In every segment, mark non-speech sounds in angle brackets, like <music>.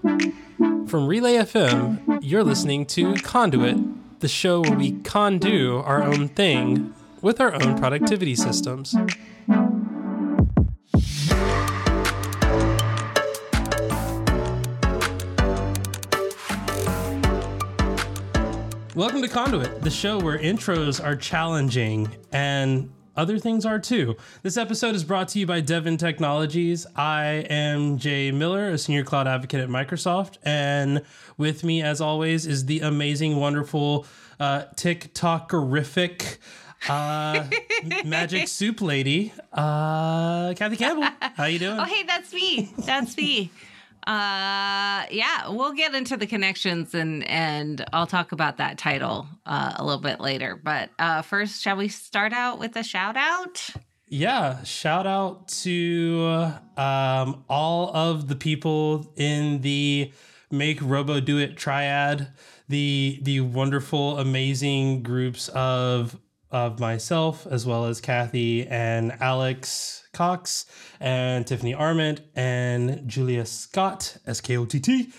From Relay FM, you're listening to Conduit, the show where we condo our own thing with our own productivity systems. Welcome to Conduit, the show where intros are challenging and other things are too. This episode is brought to you by DEVONtechnologies. I am Jay Miller, a senior cloud advocate at Microsoft, and with me, as always, is the amazing, wonderful, uh, TikTokerific, uh, <laughs> magic soup lady, uh, Kathy Campbell. How you doing? Oh, hey, that's me. That's me. Uh, yeah, we'll get into the connections and and I'll talk about that title uh, a little bit later. But uh, first, shall we start out with a shout out? Yeah, shout out to um, all of the people in the Make Robo Do It triad, the the wonderful, amazing groups of of myself as well as Kathy and Alex Cox and Tiffany Arment and Julia Skott, S K O T T.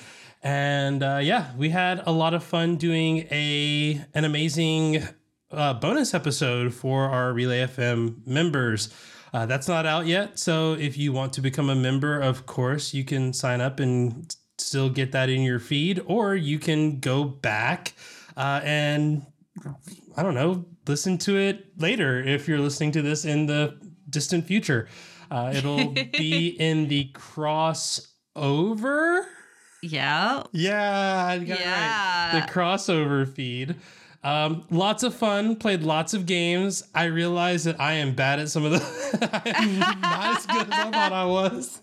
And uh, yeah, we had a lot of fun doing a an amazing uh, bonus episode for our Relay FM members. Uh, that's not out yet, so if you want to become a member, of course, you can sign up and still get that in your feed, or you can go back uh, and I don't know, listen to it later if you're listening to this in the distant future. Uh, it'll <laughs> be in the crossover. Yeah. Yeah, I got Yeah. right. The crossover feed. Um, lots of fun. Played lots of games. I realized that I am bad at some of the. <laughs> I am not as good as I thought I was.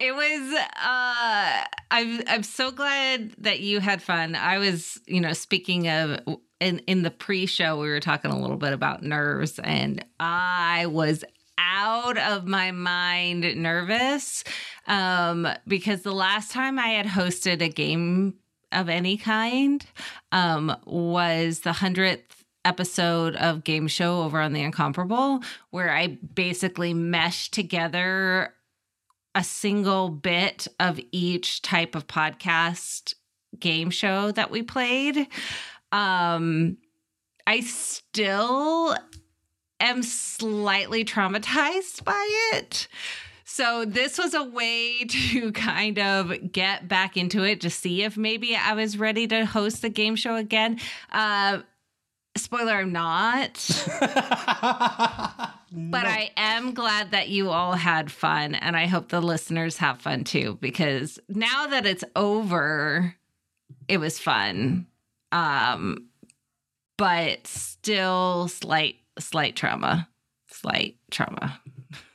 It was uh I'm I'm so glad that you had fun. I was, you know, speaking of in in the pre-show we were talking a little bit about nerves and I was out of my mind nervous um because the last time I had hosted a game of any kind um was the 100th episode of game show over on the incomparable where i basically meshed together a single bit of each type of podcast game show that we played. Um, I still am slightly traumatized by it. So this was a way <laughs> to kind of get back into it to see if maybe I was ready to host the game show again. Uh, spoiler, I'm not. <laughs> But I am glad that you all had fun, and I hope the listeners have fun too. Because now that it's over, it was fun, um, but still slight, slight trauma, slight trauma.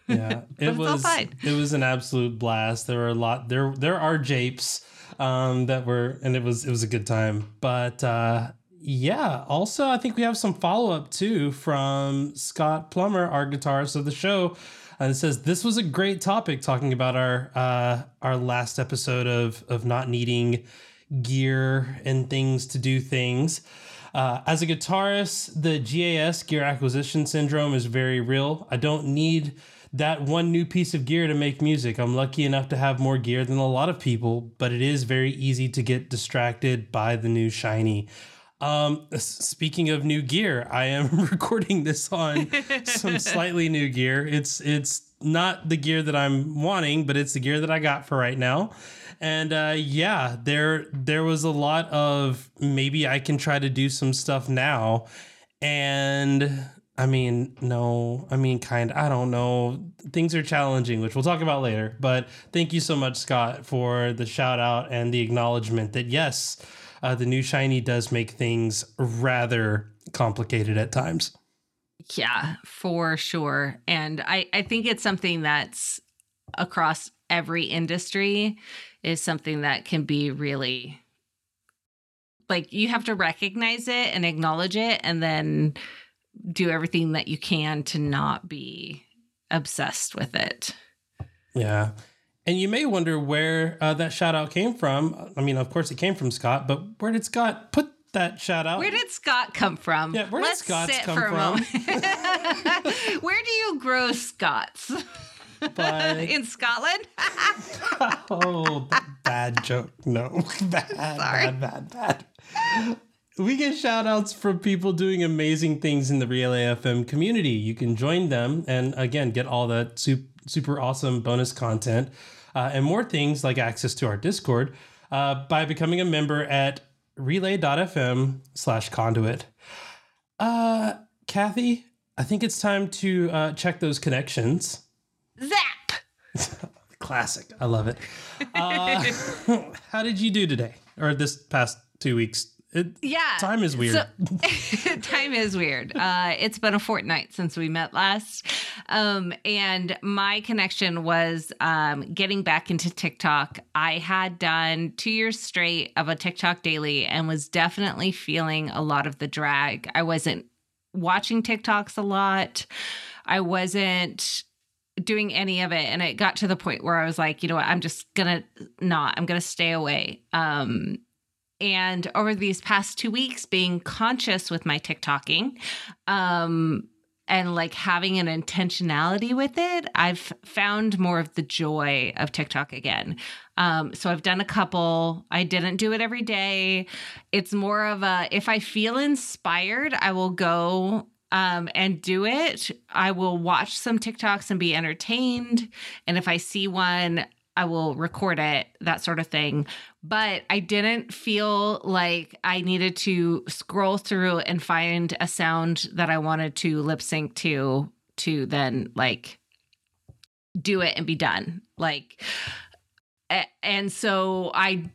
yeah <laughs> it was fine. it was an absolute blast there were a lot there there are japes um that were and it was it was a good time but uh yeah also i think we have some follow-up too from scott plummer our guitarist of the show and it says this was a great topic talking about our uh our last episode of of not needing gear and things to do things uh, as a guitarist, the GAS gear acquisition syndrome is very real. I don't need that one new piece of gear to make music. I'm lucky enough to have more gear than a lot of people, but it is very easy to get distracted by the new shiny. Um, speaking of new gear, I am <laughs> recording this on some <laughs> slightly new gear. It's it's not the gear that I'm wanting, but it's the gear that I got for right now. And uh, yeah, there there was a lot of maybe I can try to do some stuff now, and I mean no, I mean kind. I don't know. Things are challenging, which we'll talk about later. But thank you so much, Scott, for the shout out and the acknowledgement that yes, uh, the new shiny does make things rather complicated at times. Yeah, for sure. And I, I think it's something that's across every industry is something that can be really like you have to recognize it and acknowledge it and then do everything that you can to not be obsessed with it. Yeah. And you may wonder where uh, that shout out came from. I mean, of course, it came from Scott, but where did Scott put that shout out? Where did Scott come from? Yeah, where did Let's Scots sit come for a from? moment. <laughs> <laughs> where do you grow Scots? But- <laughs> In Scotland? oh, bad joke. No, bad, bad, bad, bad. We get shout outs from people doing amazing things in the Relay FM community. You can join them and again get all that super awesome bonus content uh, and more things like access to our Discord uh, by becoming a member at relay.fm slash conduit. Uh, Kathy, I think it's time to uh, check those connections. Zap! <laughs> Classic. I love it. Uh, <laughs> how did you do today or this past two weeks? It, Yeah. Time is weird. So, <laughs> time is weird. Uh, it's been a fortnight since we met last. Um, and my connection was um, getting back into TikTok. I had done two years straight of a TikTok daily and was definitely feeling a lot of the drag. I wasn't watching TikToks a lot. I wasn't doing any of it and it got to the point where I was like, you know what, I'm just going to not. I'm going to stay away. Um and over these past 2 weeks being conscious with my TikToking um and like having an intentionality with it, I've found more of the joy of TikTok again. Um, so I've done a couple. I didn't do it every day. It's more of a if I feel inspired, I will go um, and do it. I will watch some TikToks and be entertained. And if I see one, I will record it, that sort of thing. But I didn't feel like I needed to scroll through and find a sound that I wanted to lip sync to to then like do it and be done. Like, and so I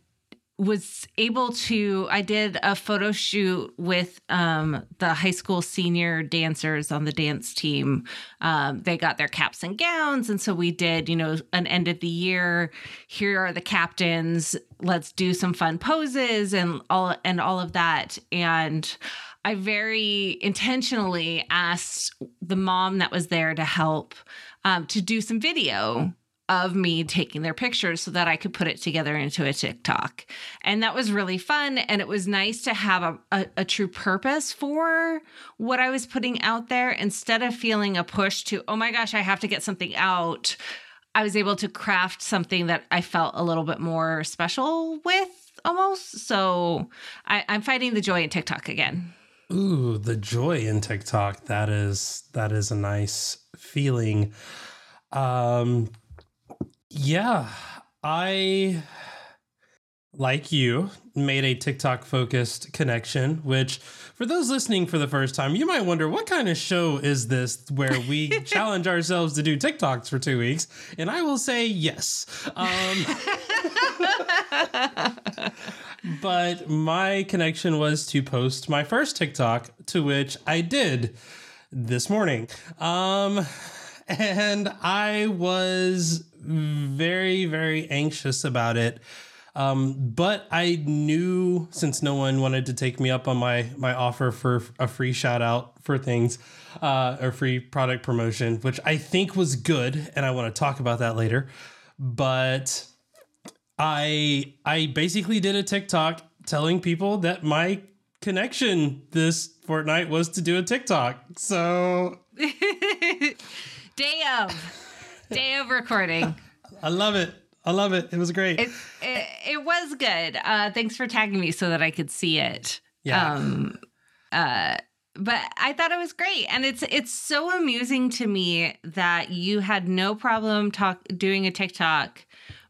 was able to i did a photo shoot with um, the high school senior dancers on the dance team. Um, they got their caps and gowns and so we did you know an end of the year. Here are the captains. Let's do some fun poses and all and all of that. And i very intentionally asked the mom that was there to help um, to do some video of me taking their pictures so that I could put it together into a TikTok. And that was really fun. And it was nice to have a, a, a, true purpose for what I was putting out there instead of feeling a push to, oh my gosh, I have to get something out. I was able to craft something that I felt a little bit more special with almost. So I, I'm finding the joy in TikTok again. Ooh, the joy in TikTok. That is that is a nice feeling. Um yeah, I like you made a TikTok focused connection, which for those listening for the first time, you might wonder what kind of show is this where we <laughs> challenge ourselves to do TikToks for two weeks? And I will say yes. Um, <laughs> but my connection was to post my first TikTok, to which I did this morning. Um, and I was very, very anxious about it. Um, but I knew since no one wanted to take me up on my my offer for a free shout out for things, uh, or free product promotion, which I think was good, and I want to talk about that later. But I I basically did a TikTok telling people that my connection this fortnight was to do a TikTok. So <laughs> day of day of recording. I love it. I love it. It was great. It, it, it was good. Uh, thanks for tagging me so that I could see it. Yeah. Um, uh, but I thought it was great, and it's it's so amusing to me that you had no problem talk doing a TikTok,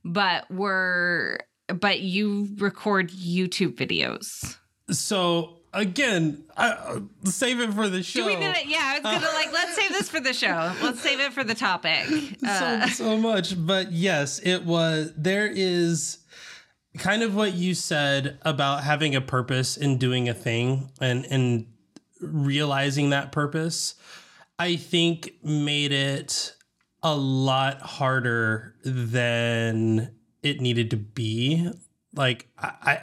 but were but you record YouTube videos. so again, I, uh, save it for the show. Do we need it? Yeah, I was gonna like let's save this for the show. Let's save it for the topic. <laughs> Uh, so so much, but yes, it was. There is kind of what you said about having a purpose in doing a thing and and realizing that purpose. I think made it a lot harder than it needed to be. Like I,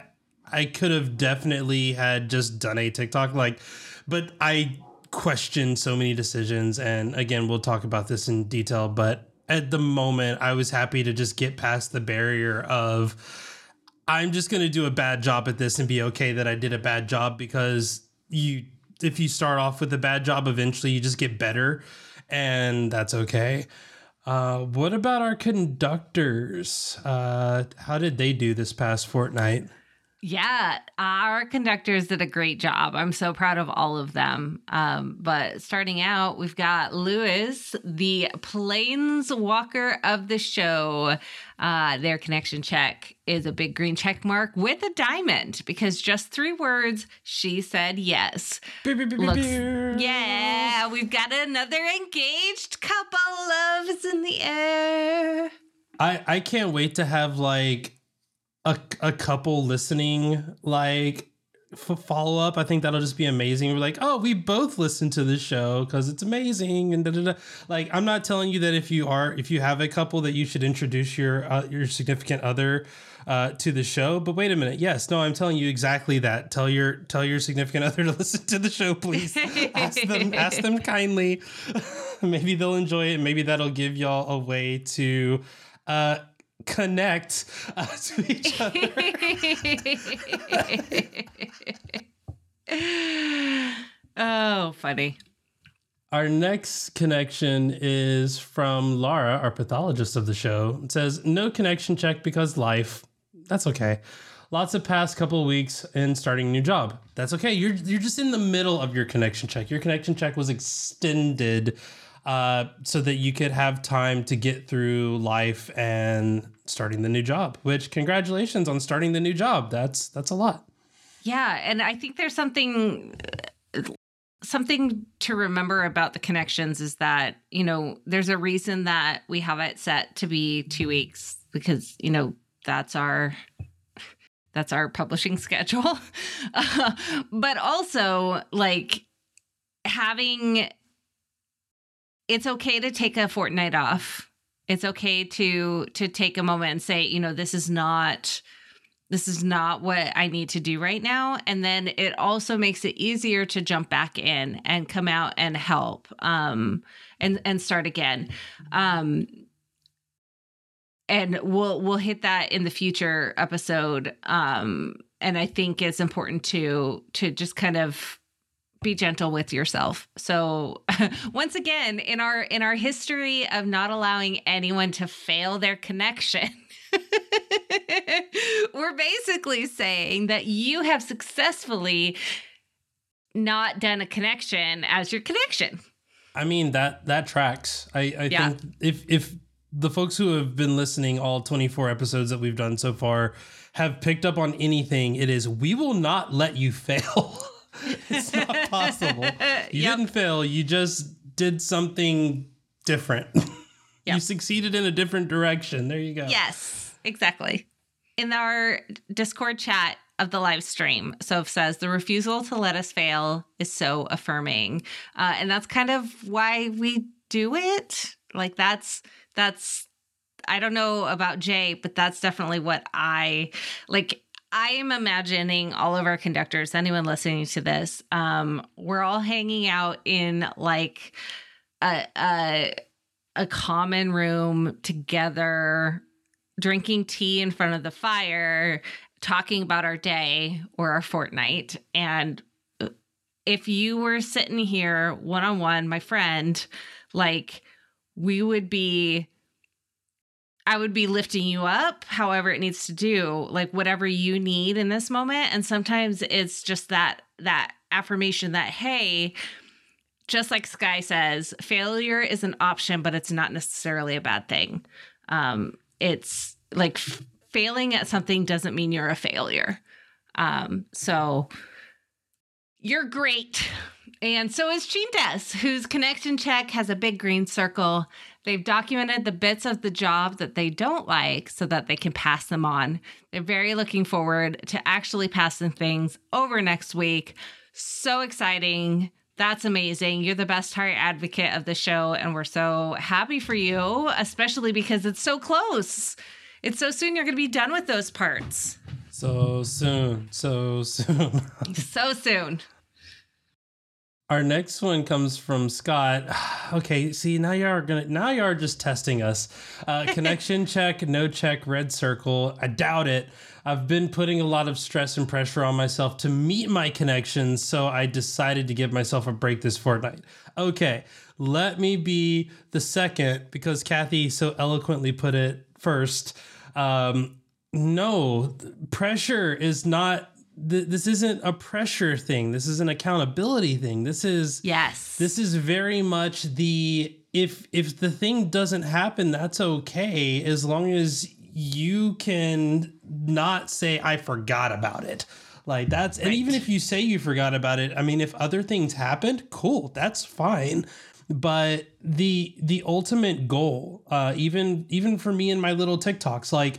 I could have definitely had just done a TikTok like but I questioned so many decisions and again we'll talk about this in detail but at the moment I was happy to just get past the barrier of I'm just going to do a bad job at this and be okay that I did a bad job because you if you start off with a bad job eventually you just get better and that's okay. Uh, what about our conductors? Uh, how did they do this past fortnight? Yeah, our conductors did a great job. I'm so proud of all of them. Um, but starting out, we've got Lewis, the planeswalker of the show. Uh, their connection check is a big green check mark with a diamond because just three words, she said yes. Looks, yeah, we've got another engaged couple. Loves in the air. I, I can't wait to have like a, a couple listening like f- follow up. I think that'll just be amazing. We're like, oh, we both listen to the show because it's amazing, and da, da, da. like I'm not telling you that if you are if you have a couple that you should introduce your uh, your significant other uh, to the show. But wait a minute, yes, no, I'm telling you exactly that. Tell your tell your significant other to <laughs> listen to the show, please. ask them <laughs> ask them kindly. <laughs> maybe they'll enjoy it. Maybe that'll give y'all a way to. Uh, connect uh, <laughs> to each other. <laughs> oh, funny. Our next connection is from Laura, our pathologist of the show. It says, No connection check because life. That's okay. Lots of past couple of weeks and starting a new job. That's okay. You're you're just in the middle of your connection check. Your connection check was extended uh, so that you could have time to get through life and starting the new job. Which congratulations on starting the new job. That's that's a lot. Yeah, and I think there's something something to remember about the connections is that you know there's a reason that we have it set to be two weeks because you know that's our that's our publishing <laughs> schedule uh, <laughs> but also like having it's okay to take a fortnight off it's okay to to take a moment and say you know this is not this is not what I need to do right now. And then it also makes it easier to jump back in and come out and help um, and and start again. Um, and we'll we'll hit that in the future episode. Um, and I think it's important to to just kind of be gentle with yourself. So <laughs> once again, in our in our history of not allowing anyone to fail their connection. <laughs> We're basically saying that you have successfully not done a connection as your connection. I mean that that tracks. I, I Yeah. think if if the folks who have been listening all 24 episodes that we've done so far have picked up on anything, it is we will not let you <laughs> fail. <laughs> it's not possible. You <laughs> Yep. didn't fail. You just did something different. <laughs> you succeeded in a different direction. There you go. Yes, exactly. In our Discord chat of the live stream, Soph says the refusal to let us fail is so affirming, uh, and that's kind of why we do it. Like that's that's I don't know about Jay, but that's definitely what I like. I am imagining all of our conductors, anyone listening to this, um, we're all hanging out in like a, a a common room together, drinking tea in front of the fire, talking about our day or our fortnight. And uh, if you were sitting here one on one, my friend, like we would be. I would be lifting you up however it needs to do, like whatever you need in this moment. And sometimes it's just that that affirmation that, hey, just like Sky says, failure is an option, but it's not necessarily a bad thing. Um, it's like f- failing at something doesn't mean you're a failure. Um, so you're great. And so is Des, whose connection check has a big green circle. They've documented the bits of the job that they don't like so that they can pass them on. They're very looking forward to actually passing things over next week. So exciting. That's amazing. You're the best heart advocate of the show, and we're so happy for you, especially because it's so close. It's so soon you're going to be done with those parts. So soon. So soon. <laughs> So soon. Our next one comes from Scott. <sighs> Okay, see now you are gonna now you are just testing us. Uh, <laughs> connection check, no check, red circle. I doubt it. I've been putting a lot of stress and pressure on myself to meet my connections, so I decided to give myself a break this fortnight. Okay, let me be the second because Kathy so eloquently put it first. Um, no, pressure is not th- this isn't a pressure thing. This is an accountability thing. This is yes. This is very much the if if the thing doesn't happen, that's okay as long as you can not say I forgot about it. Like that's right. and even if you say you forgot about it, I mean if other things happened, cool, that's fine. But the the ultimate goal, uh, even even for me and my little TikToks, like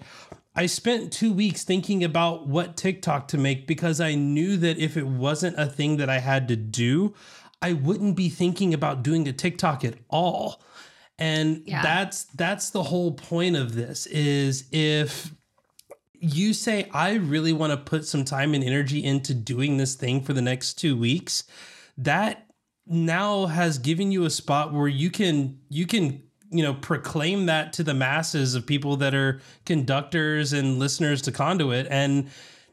I spent two weeks thinking about what TikTok to make because I knew that if it wasn't a thing that I had to do, I wouldn't be thinking about doing a TikTok at all. And yeah. that's that's the whole point of this is if you say I really want to put some time and energy into doing this thing for the next 2 weeks, that now has given you a spot where you can you can you know proclaim that to the masses of people that are conductors and listeners to conduit. And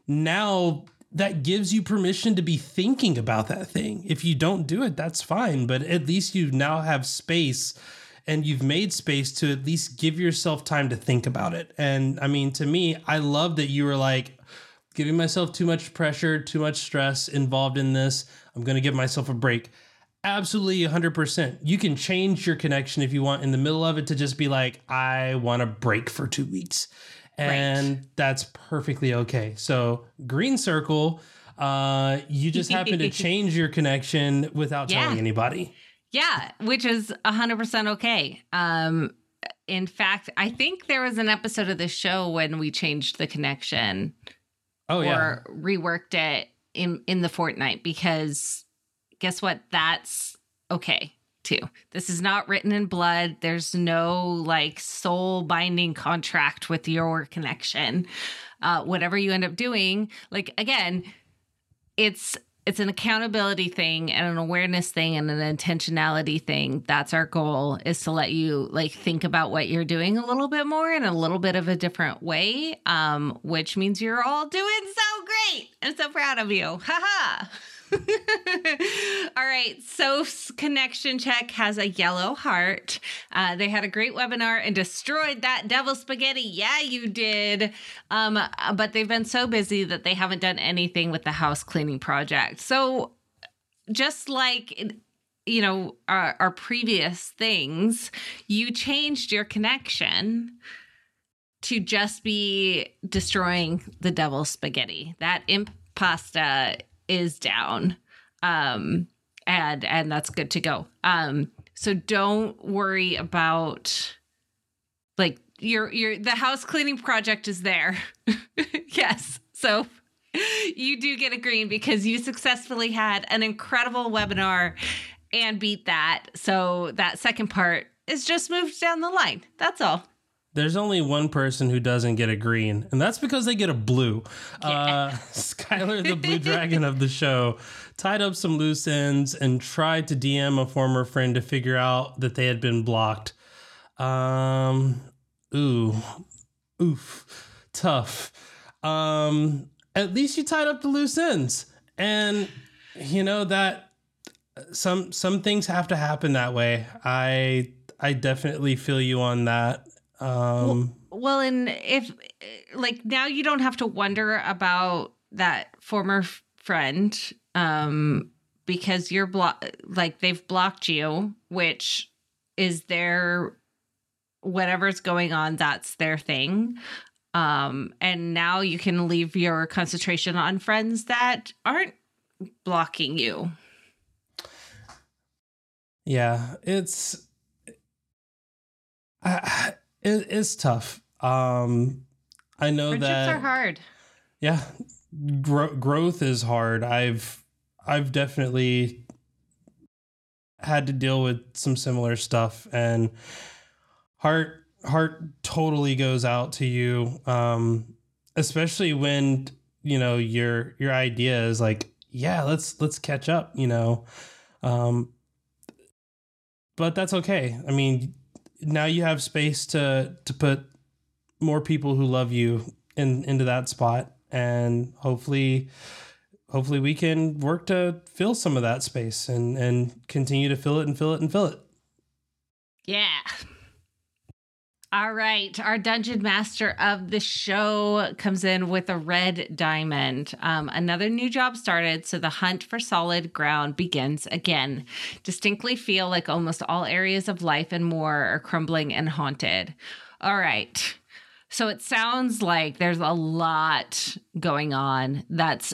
now that gives you permission to be thinking about that thing. If you don't do it that's fine but at least you now have space and you've made space to at least give yourself time to think about it. And i mean to me i love that you were like giving myself too much pressure too much stress involved in this. I'm going to give myself a break absolutely 100%. You can change your connection if you want in the middle of it to just be like, I want to break for two weeks. And right. that's perfectly okay. So, green circle, uh, you just happen to <laughs> change your connection without yeah. telling anybody. Yeah, which is 100% okay. Um, in fact, I think there was an episode of the show when we changed the connection. Oh, yeah. Or reworked it in, in the fortnight because guess what? That's okay too. This is not written in blood. There's no like soul binding contract with your connection. Uh, whatever you end up doing, like again, it's it's an accountability thing and an awareness thing and an intentionality thing. That's our goal is to let you like think about what you're doing a little bit more in a little bit of a different way. Um, which means you're all doing so great. I'm so proud of you. Haha. <laughs> All right. Soph's connection check has a yellow heart. Uh, they had a great webinar and destroyed that devil spaghetti. Yeah, you did. Um, but they've been so busy that they haven't done anything with the house cleaning project. So, just like you know our, our previous things, you changed your connection to just be destroying the devil spaghetti. That imp pasta is down. Um, and and that's good to go. Um, so don't worry about like your your the house cleaning project is there. <laughs> yes. So you do get a green because you successfully had an incredible webinar and beat that. So that second part is just moved down the line. That's all there's only one person who doesn't get a green, and that's because they get a blue. Yeah. <laughs> Uh, Skylar, the blue dragon of the show, tied up some loose ends and tried to DM a former friend to figure out that they had been blocked. Um, ooh, oof, tough. Um, at least you tied up the loose ends, and you know that some some things have to happen that way. I I definitely feel you on that. Um, well, well, and if like now you don't have to wonder about that former friend um because you're block like they've blocked you which is their whatever's going on that's their thing. Um and now you can leave your concentration on friends that aren't blocking you. Yeah it's I, it, it's tough. Um, I know Friendships that are hard. Yeah, gro- growth is hard. I've I've definitely had to deal with some similar stuff, and heart heart totally goes out to you. Um, especially when you know your your idea is like, yeah, let's let's catch up. You know, Um, but that's okay. I mean, now you have space to to put more people who love you in into that spot, and hopefully, hopefully we can work to fill some of that space and and continue to fill it and fill it and fill it. Yeah. <laughs> All right. Our dungeon master of the show comes in with a red diamond. Um, another new job started, so the hunt for solid ground begins again. Distinctly feel like almost all areas of life and more are crumbling and haunted. All right. So it sounds like there's a lot going on that's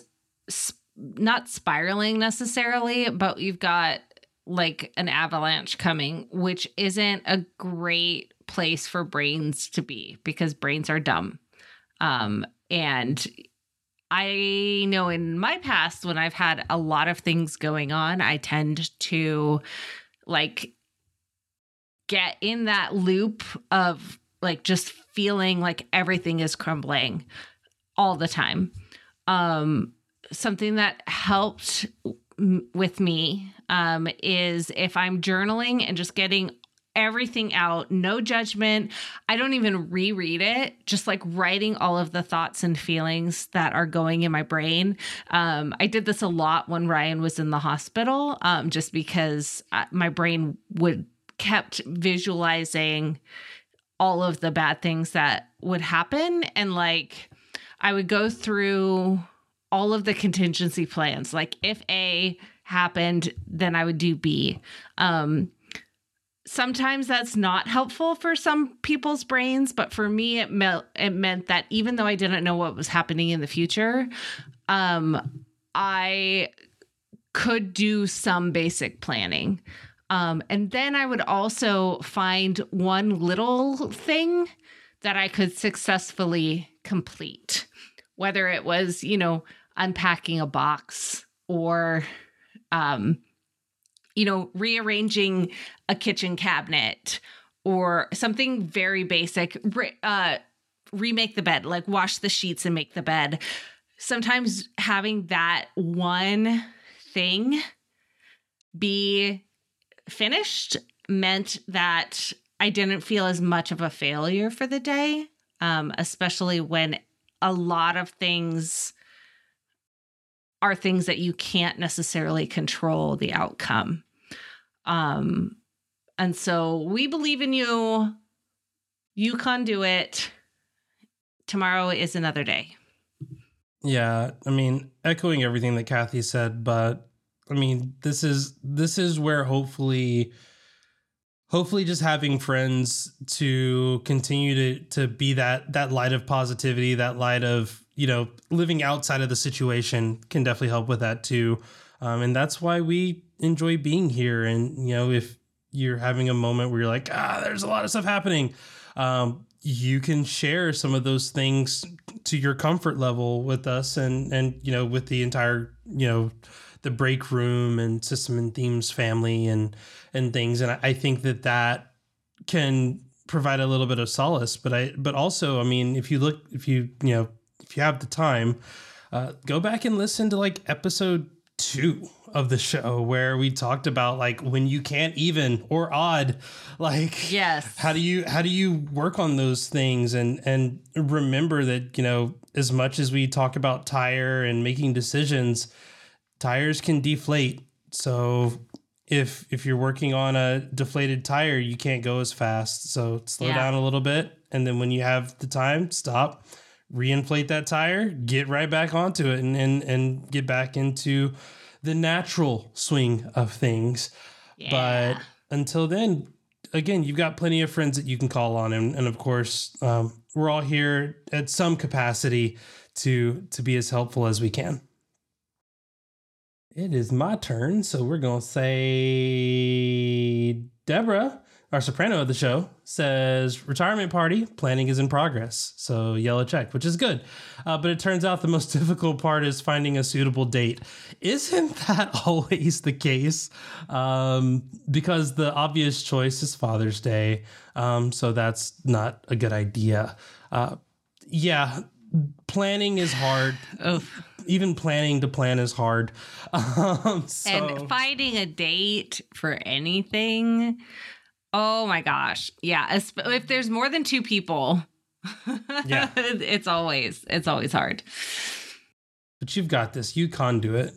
sp- not spiraling necessarily, but you've got like an avalanche coming, which isn't a great place for brains to be because brains are dumb. Um, and I know in my past, when I've had a lot of things going on, I tend to like get in that loop of like just feeling like everything is crumbling all the time. Um, something that helped m- with me um, is if I'm journaling and just getting everything out, no judgment. I don't even reread it, just like writing all of the thoughts and feelings that are going in my brain. Um, I did this a lot when Ryan was in the hospital, um, just because uh, my brain would kept visualizing all of the bad things that would happen and like I would go through all of the contingency plans. Like if A happened, then I would do B. Um, sometimes that's not helpful for some people's brains, but for me, it, me- it meant that even though I didn't know what was happening in the future, um, I could do some basic planning. Um, and then I would also find one little thing that I could successfully complete, whether it was, you know, unpacking a box or, um, you know, rearranging a kitchen cabinet or something very basic. Re- uh, remake the bed, like wash the sheets and make the bed. Sometimes having that one thing be finished meant that I didn't feel as much of a failure for the day, um, especially when a lot of things are things that you can't necessarily control the outcome. Um, and so we believe in you. You can do it. Tomorrow is another day. Yeah, I mean, echoing everything that Kathy said, but I mean, this is this is where hopefully hopefully just having friends to continue to to be that that light of positivity, that light of, you know, living outside of the situation can definitely help with that too. Um, and that's why we enjoy being here and you know, if you're having a moment where you're like, ah, there's a lot of stuff happening. Um, you can share some of those things to your comfort level with us and and you know with the entire you know the break room and system and themes family and and things and I think that that can provide a little bit of solace but I but also I mean if you look if you you know if you have the time uh, go back and listen to like episode two of the show where we talked about like when you can't even or odd like yes. how do you how do you work on those things and and remember that you know as much as we talk about tire and making decisions tires can deflate. So if if you're working on a deflated tire you can't go as fast. So slow Yeah. down a little bit. And then when you have the time stop reinflate that tire get right back onto it and and, and get back into the natural swing of things. Yeah. but until then again you've got plenty of friends that you can call on. And, and of course um, we're all here at some capacity to to be as helpful as we can. It is my turn. So we're gonna say deborah our soprano of the show says retirement party planning is in progress so yellow check which is good uh, but it turns out the most <laughs> difficult part is finding a suitable date isn't that <laughs> always the case um, because the obvious choice is father's day um, so that's not a good idea uh, yeah planning is hard <sighs> even planning to plan is hard. <laughs> Um, so. And finding a date for anything. Oh my gosh. Yeah. If there's more than two people, yeah. <laughs> it's always it's always hard. But you've got this. You can do it.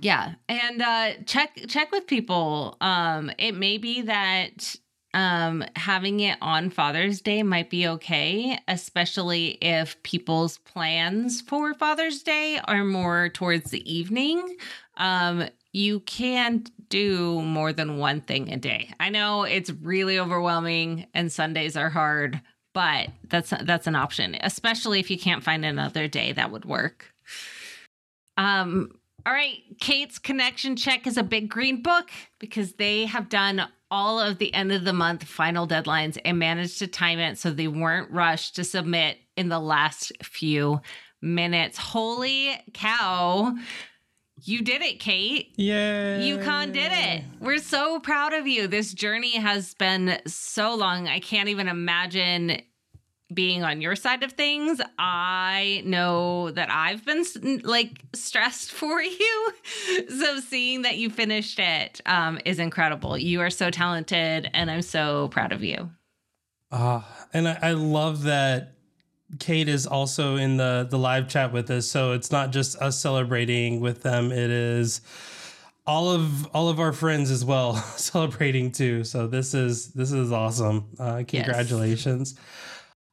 Yeah. And uh check check with people. Um it may be that um having it on Father's Day might be okay, especially if people's plans for Father's Day are more towards the evening. Um you can do more than one thing a day. I know it's really overwhelming and Sundays are hard, but that's that's an option, especially if you can't find another day that would work. Um all right, Kate's connection check is a big green book because they have done all of the end of the month final deadlines and managed to time it so they weren't rushed to submit in the last few minutes. Holy cow. You did it, Kate. Yeah. UConn did it. We're so proud of you. This journey has been so long. I can't even imagine being on your side of things. I know that I've been like stressed <laughs> for you. so seeing that you finished it um, is incredible. You are so talented, and I'm so proud of you. Uh, and I, I love that Kate is also in the the live chat with us. So it's not just us celebrating with them. It is all of all of our friends as well <laughs> celebrating too. So this is this is awesome. Uh, congratulations. Yes.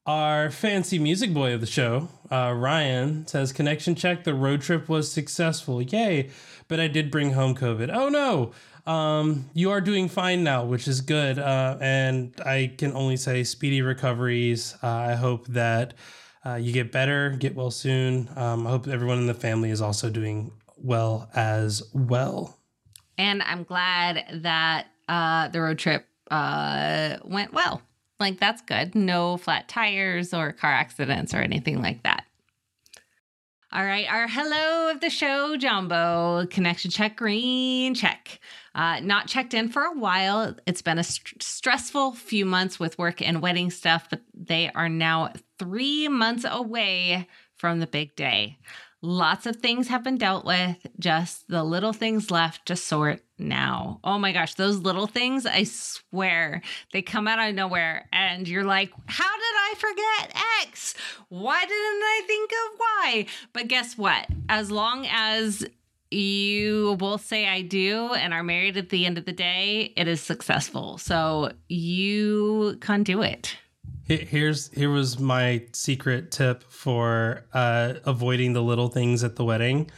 Our fancy music boy of the show, uh, Ryan, says connection check. The road trip was successful. Yay! But I did bring home COVID. Oh no! Um, you are doing fine now, which is good. Uh, and I can only say speedy recoveries. Uh, I hope that uh, you get better, get well soon. Um, I hope everyone in the family is also doing well as well. And I'm glad that uh, the road trip uh, went well. Like, that's good. No flat tires or car accidents or anything like that. All right, our hello of the show, Jumbo. Connection check, green check. Uh, not checked in for a while. It's been a st- stressful few months with work and wedding stuff, but they are now three months away from the big day. Lots of things have been dealt with, just the little things left to sort now. Oh my gosh, those little things, I swear, they come out of nowhere and you're like, how did I forget X? Why didn't I think of Y? But guess what? As long as you both say I do and are married at the end of the day, it is successful. So you can do it. Here's here was my secret tip for uh, avoiding the little things at the wedding.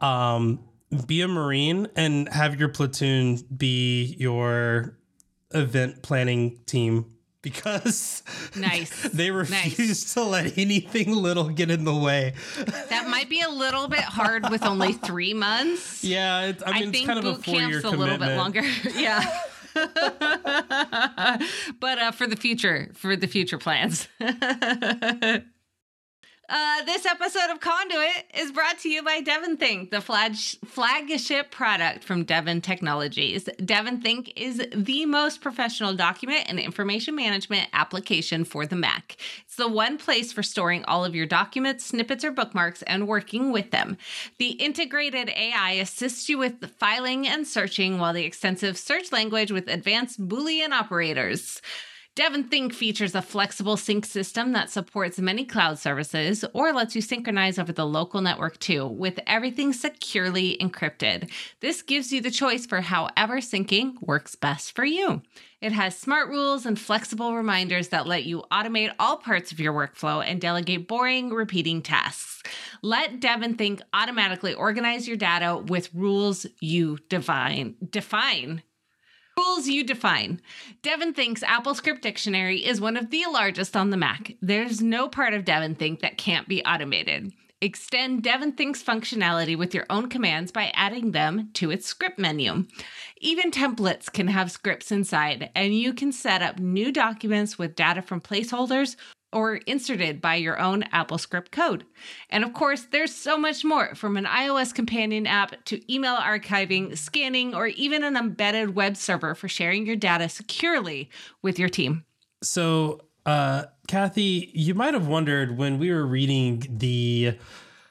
Um, be a marine and have your platoon be your event planning team <laughs> because nice <laughs> they refuse nice. to let anything little get in the way. That might be a little bit hard with only three months. Yeah, I mean, I think kind of boot a camp's a little bit longer. <laughs> yeah. <laughs> but uh, for the future, for the future plans. <laughs> Uh, this episode of Conduit is brought to you by DEVONthink, the flag- flagship product from DEVONtechnologies. Devon Think is the most professional document and information management application for the Mac. It's the one place for storing all of your documents, snippets, or bookmarks and working with them. The integrated AI assists you with filing and searching, while the extensive search language with advanced Boolean operators. Devon features a flexible sync system that supports many cloud services or lets you synchronize over the local network too, with everything securely encrypted. This gives you the choice for however syncing works best for you. It has smart rules and flexible reminders that let you automate all parts of your workflow and delegate boring, repeating tasks. Let DEVONthink automatically organize your data with rules you define. Define Rules you define. DEVONthink's Apple Script Dictionary is one of the largest on the Mac. There's no part of DEVONthink that can't be automated. Extend DEVONthink's functionality with your own commands by adding them to its script menu. Even templates can have scripts inside, and you can set up new documents with data from placeholders or inserted by your own AppleScript code. And of course, there's so much more from an iOS companion app to email archiving, scanning, or even an embedded web server for sharing your data securely with your team. So, uh, Kathy, you might have wondered when we were reading the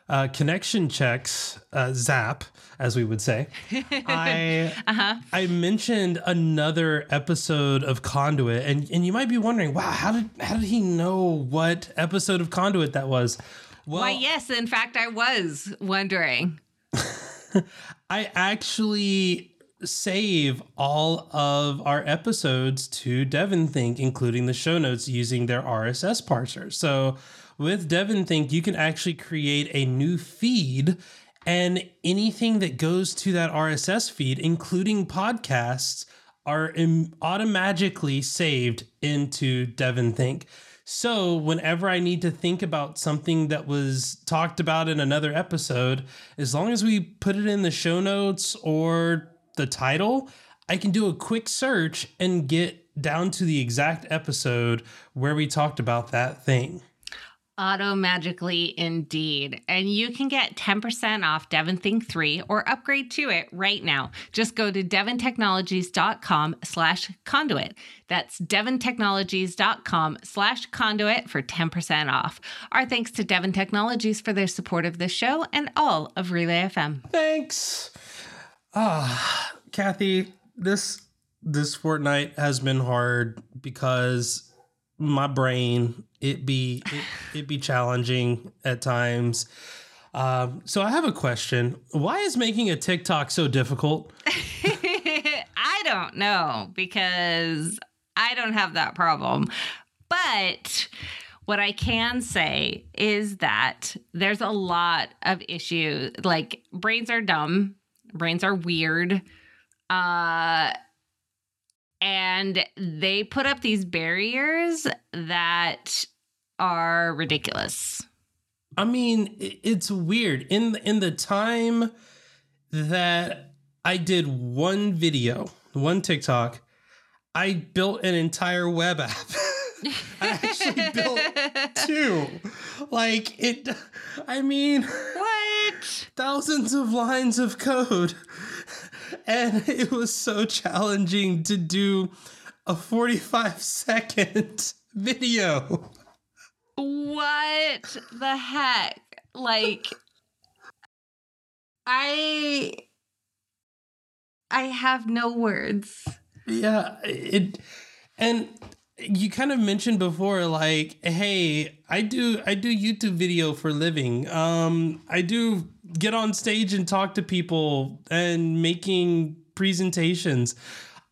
uh, connection checks, uh, zap, as we would say, <laughs> I Uh-huh. I mentioned another episode of Conduit, and and you might be wondering, wow, how did how did he know what episode of Conduit that was? Well, Why, yes, in fact, I was wondering. <laughs> I actually save all of our episodes to DEVONthink, including the show notes using their RSS parser. So with DEVONthink, you can actually create a new feed and anything that goes to that RSS feed, including podcasts, are Im- automatically saved into DEVONthink. So whenever I need to think about something that was talked about in another episode, as long as we put it in the show notes or the title, I can do a quick search and get down to the exact episode where we talked about that thing. Auto magically indeed. And you can get 10% off DEVONthink 3 or upgrade to it right now. Just go to devontechnologies.com slash conduit. That's devontechnologies.com slash conduit for 10% off. Our thanks to DEVONtechnologies for their support of this show and all of Relay FM. Thanks. Ah, Kathy, this this fortnight has been hard because my brain it be it, it be challenging at times. Um, so I have a question. Why is making a TikTok so difficult? <laughs> I don't know because I don't have that problem. But what I can say is that there's a lot of issues. Like brains are dumb, brains are weird. Uh and they put up these barriers that are ridiculous. I mean, it's weird. In the, in the time that I did one video, one TikTok, I built an entire web app. <laughs> I actually built two. Like it I mean, what? thousands of lines of code. And it was so challenging to do a 45 second <laughs> video. What the heck? Like I I have no words. Yeah, it and you kind of mentioned before like hey, I do I do YouTube video for living. Um I do get on stage and talk to people and making presentations.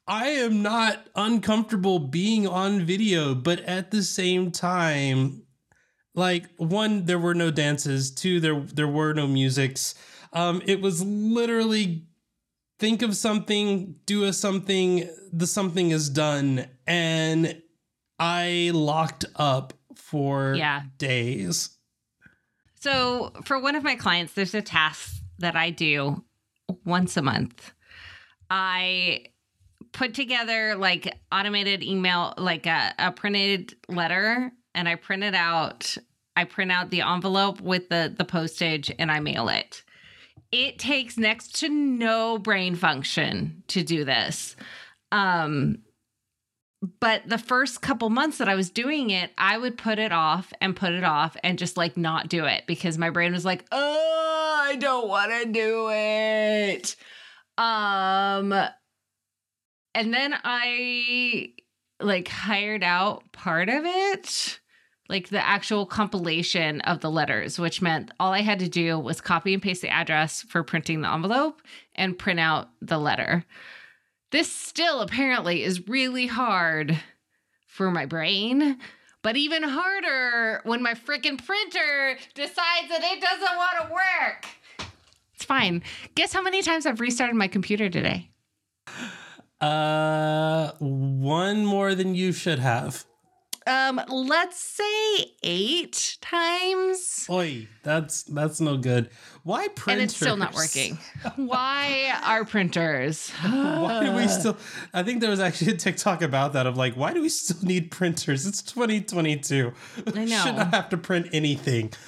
I am not uncomfortable being on video, but at the same time like one there were no dances, two there there were no musics. Um it was literally think of something, do a something, the something is done. And I locked up for Yeah. days. So, for one of my clients, there's a task that I do once a month. I put together like automated email, like a, a printed letter, and I print it out. I print out the envelope with the the postage and I mail it. It takes next to no brain function to do this. Um but the first couple months that I was doing it, I would put it off and put it off and just like not do it because my brain was like, "Oh, I don't want to do it." Um and then I like hired out part of it, like the actual compilation of the letters, which meant all I had to do was copy and paste the address for printing the envelope and print out the letter. This still apparently is really hard for my brain, but even harder when my freaking printer decides that it doesn't want to work. It's fine. Guess how many times I've restarted my computer today? Uh one more than you should have. Um, let's say eight times. Oi, that's that's no good. Why printers? And it's still not working. <laughs> Why are printers? why do we still I think there was actually a TikTok about that of like, why do we still need printers? It's 2022. I <laughs> know. Should not have to print anything. <laughs>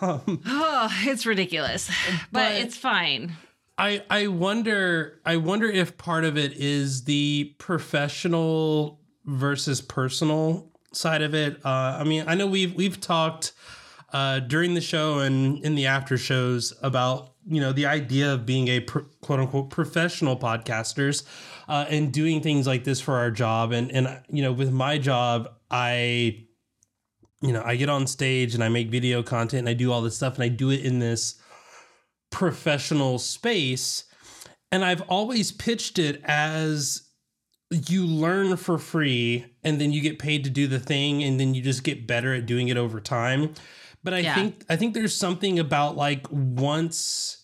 Um, Oh, it's ridiculous. But, But- it's fine. I I wonder I wonder if part of it is the professional versus personal side of it. Uh, I mean, I know we've we've talked uh, during the show and in the after shows about you know the idea of being a pr- quote unquote professional podcasters uh, and doing things like this for our job and and you know with my job I you know I get on stage and I make video content and I do all this stuff and I do it in this professional space and I've always pitched it as you learn for free and then you get paid to do the thing and then you just get better at doing it over time but i Yeah. think i think there's something about like once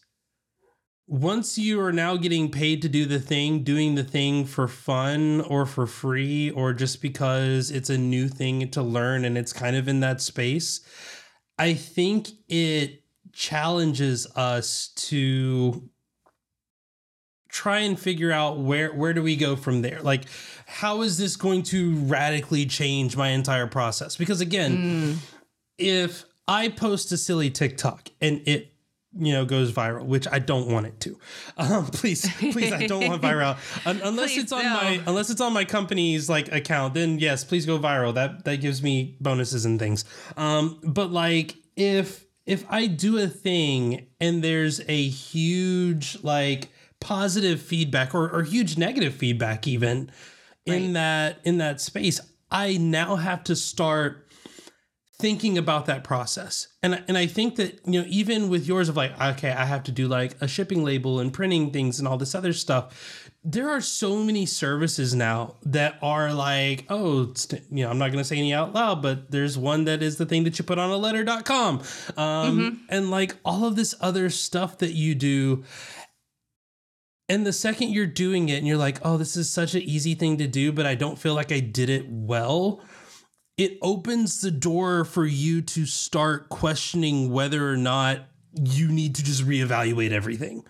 once you are now getting paid to do the thing doing the thing for fun or for free or just because it's a new thing to learn and it's kind of in that space i think it challenges us to try and figure out where where do we go from there like how is this going to radically change my entire process because again Mm. if i post a silly tiktok and it you know goes viral which i don't want it to <laughs> um please please i don't want viral Un- <laughs> unless Please, it's on no. my unless it's on my company's like account then yes please go viral that that gives me bonuses and things um but like if if i do a thing and there's a huge like positive feedback or, or huge negative feedback even in that in that space i now have to start thinking about that process. And I- and i think that you know even with yours of like okay i have to do like a shipping label and printing things and all this other stuff there are so many services now that are like oh it's, you know i'm not going to say any out loud but there's one that is the thing that you put on a letter.com um and like all of this other stuff that you do and the second you're doing it and you're like, oh, this is such an easy thing to do, but I don't feel like I did it well, it opens the door for you to start questioning whether or not you need to just reevaluate everything.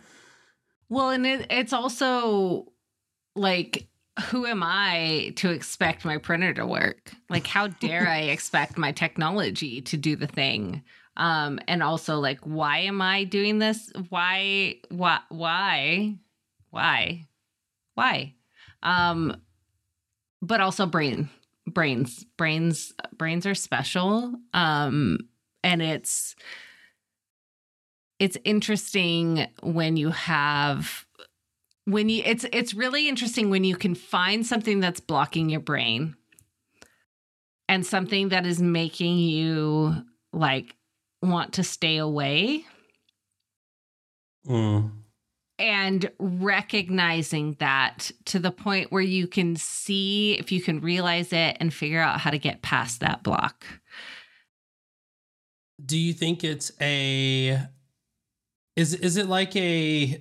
Well, and it, it's also like, who am I to expect my printer to work? Like, how <laughs> dare I expect my technology to do the thing? Um, and also, like, why am I doing this? Why, why, why, why, why? Um, but also brain, brains, brains, brains are special. Um, and it's, it's interesting when you have when you it's it's really interesting when you can find something that's blocking your brain and something that is making you like want to stay away Mm. And recognizing that to the point where you can see if you can realize it and figure out how to get past that block. Do you think it's a is is it like a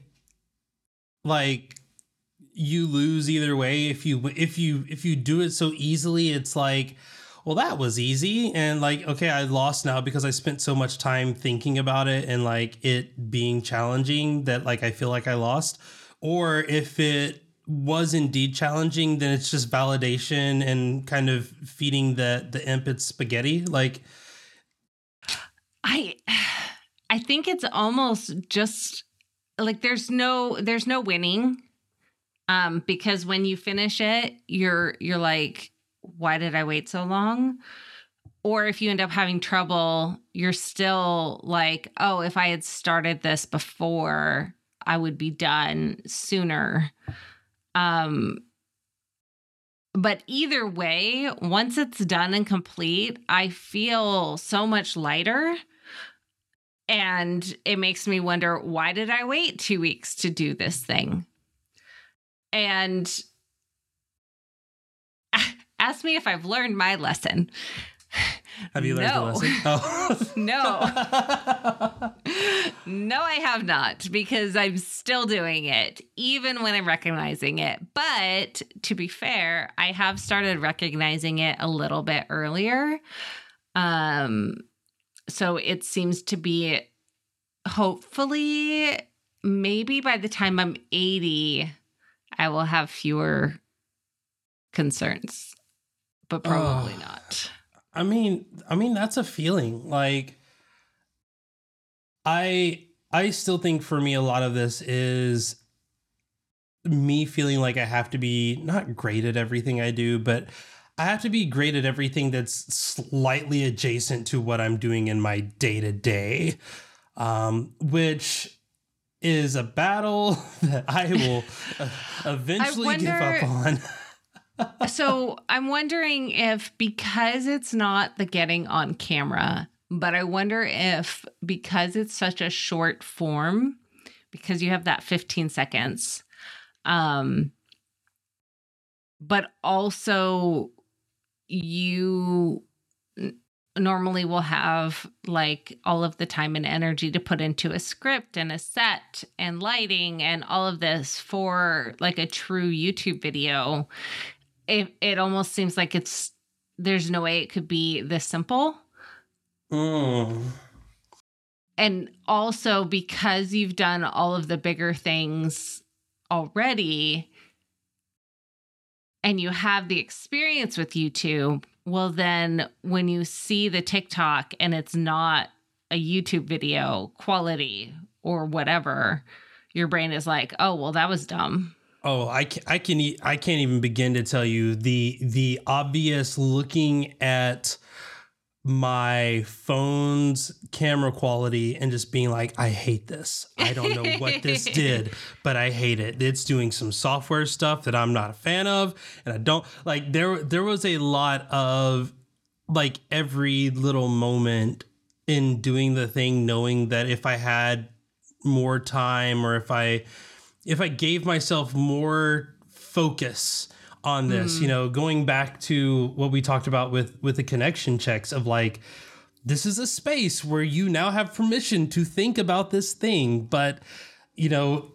like you lose either way if you if you if you do it so easily it's like well that was easy. And like okay I lost now because I spent so much time thinking about it and like it being challenging that like I feel like I lost. Or if it was indeed challenging then it's just validation and kind of feeding the the imp its spaghetti. Like I <sighs> I think it's almost just like there's no there's no winning um because when you finish it you're you're like why did I wait so long? Or if you end up having trouble, you're still like, oh, if I had started this before, I would be done sooner. Um but either way, once it's done and complete, I feel so much lighter. And it makes me wonder why did I wait two weeks to do this thing? And ask me if I've learned my lesson. <sighs> Have you learned No. the lesson? <laughs> Oh. No. <laughs> no, I have not because I'm still doing it, even when I'm recognizing it. But to be fair, I have started recognizing it a little bit earlier. Um, so it seems to be hopefully maybe by the time I'm 80, I will have fewer concerns, but probably Oh. not. <sighs> I mean, I mean that's a feeling. Like I I still think for me a lot of this is me feeling like I have to be not great at everything I do, but I have to be great at everything that's slightly adjacent to what I'm doing in my day to day, which is a battle <laughs> that I will <laughs> uh, eventually wonder- give up on. <laughs> so I'm wondering if because it's not the getting on camera, but I wonder if because it's such a short form, because you have that 15 seconds, um, but also you normally will have like all of the time and energy to put into a script and a set and lighting and all of this for like a true YouTube video it it almost seems like it's there's no way it could be this simple. Mm. And also because you've done all of the bigger things already and you have the experience with YouTube, well then when you see the TikTok and it's not a YouTube video quality or whatever, your brain is like, "Oh, well that was dumb." Oh, I can, I can I can't even begin to tell you the the obvious looking at my phone's camera quality and just being like I hate this. I don't know what this <laughs> did, but I hate it. It's doing some software stuff that I'm not a fan of and I don't like there there was a lot of like every little moment in doing the thing knowing that if I had more time or if I if I gave myself more focus on this, you hmm. know, going back to what we talked about with with the connection checks of like this is a space where you now have permission to think about this thing, but you know,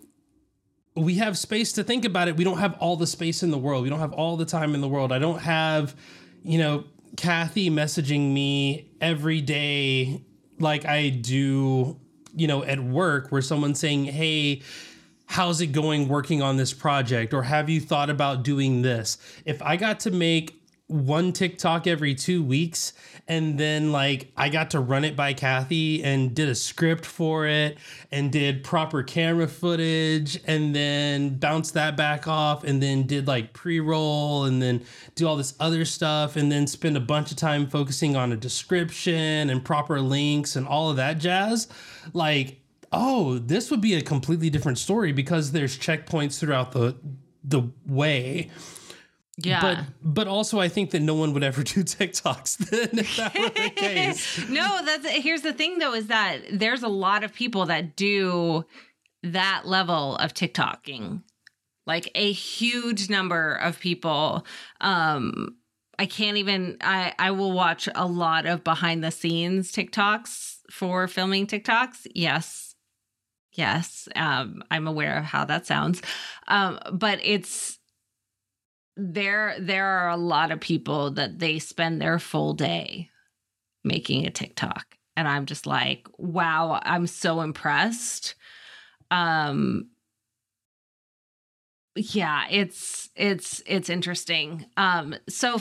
we have space to think about it. We don't have all the space in the world. We don't have all the time in the world. I don't have, you know, Kathy messaging me every day like I do, you know, at work where someone's saying, "Hey, how's it going working on this project? Or have you thought about doing this? If i got to make one tiktok every two weeks and then like i got to run it by kathy and did a script for it and did proper camera footage and then bounced that back off and then did like pre-roll and then do all this other stuff and then spend a bunch of time focusing on a description and proper links and all of that jazz like oh, this would be a completely different story because there's checkpoints throughout the the way. Yeah. But but also I think that no one would ever <laughs> do TikToks then if that were the <laughs> case. no, that's here's the thing though is that there's a lot of people that do that level of TikToking. Like a huge number of people um I can't even I I will watch a lot of behind the scenes TikToks for filming TikToks. Yes. Yes. Um I'm aware of how that sounds. Um but it's there there are a lot of people that they spend their full day making a TikTok and I'm just like, wow, I'm so impressed. Um yeah, it's it's it's interesting. Um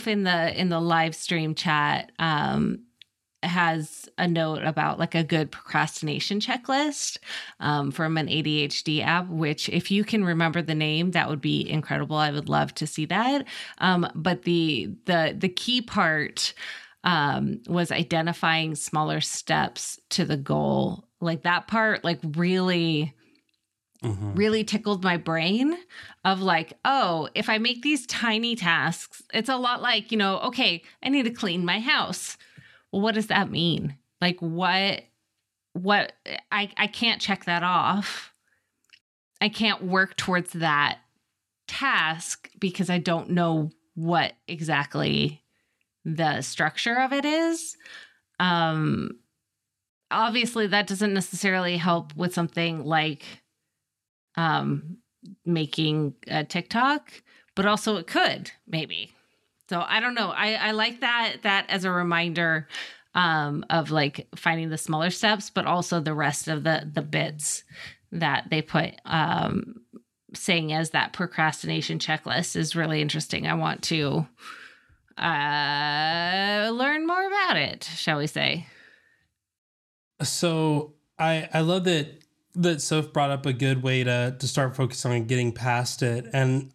in the in the live stream chat um has a note about like a good procrastination checklist um, from an ADHD app, which if you can remember the name, that would be incredible. I would love to see that. Um, but the the the key part um, was identifying smaller steps to the goal. Like that part, like really Mhm. really tickled my brain of like, oh, if I make these tiny tasks, it's a lot like, you know, okay, I need to clean my house. Well, what does that mean? Like what what I I can't check that off. I can't work towards that task because I don't know what exactly the structure of it is. Um obviously that doesn't necessarily help with something like um making a TikTok, but also it could maybe. So I don't know. I I like that that as a reminder um of like finding the smaller steps, but also the rest of the the bits that they put um saying as that procrastination checklist is really interesting. I want to uh learn more about it, shall we say. So I I love that that Soph brought up a good way to to start focusing on getting past it. And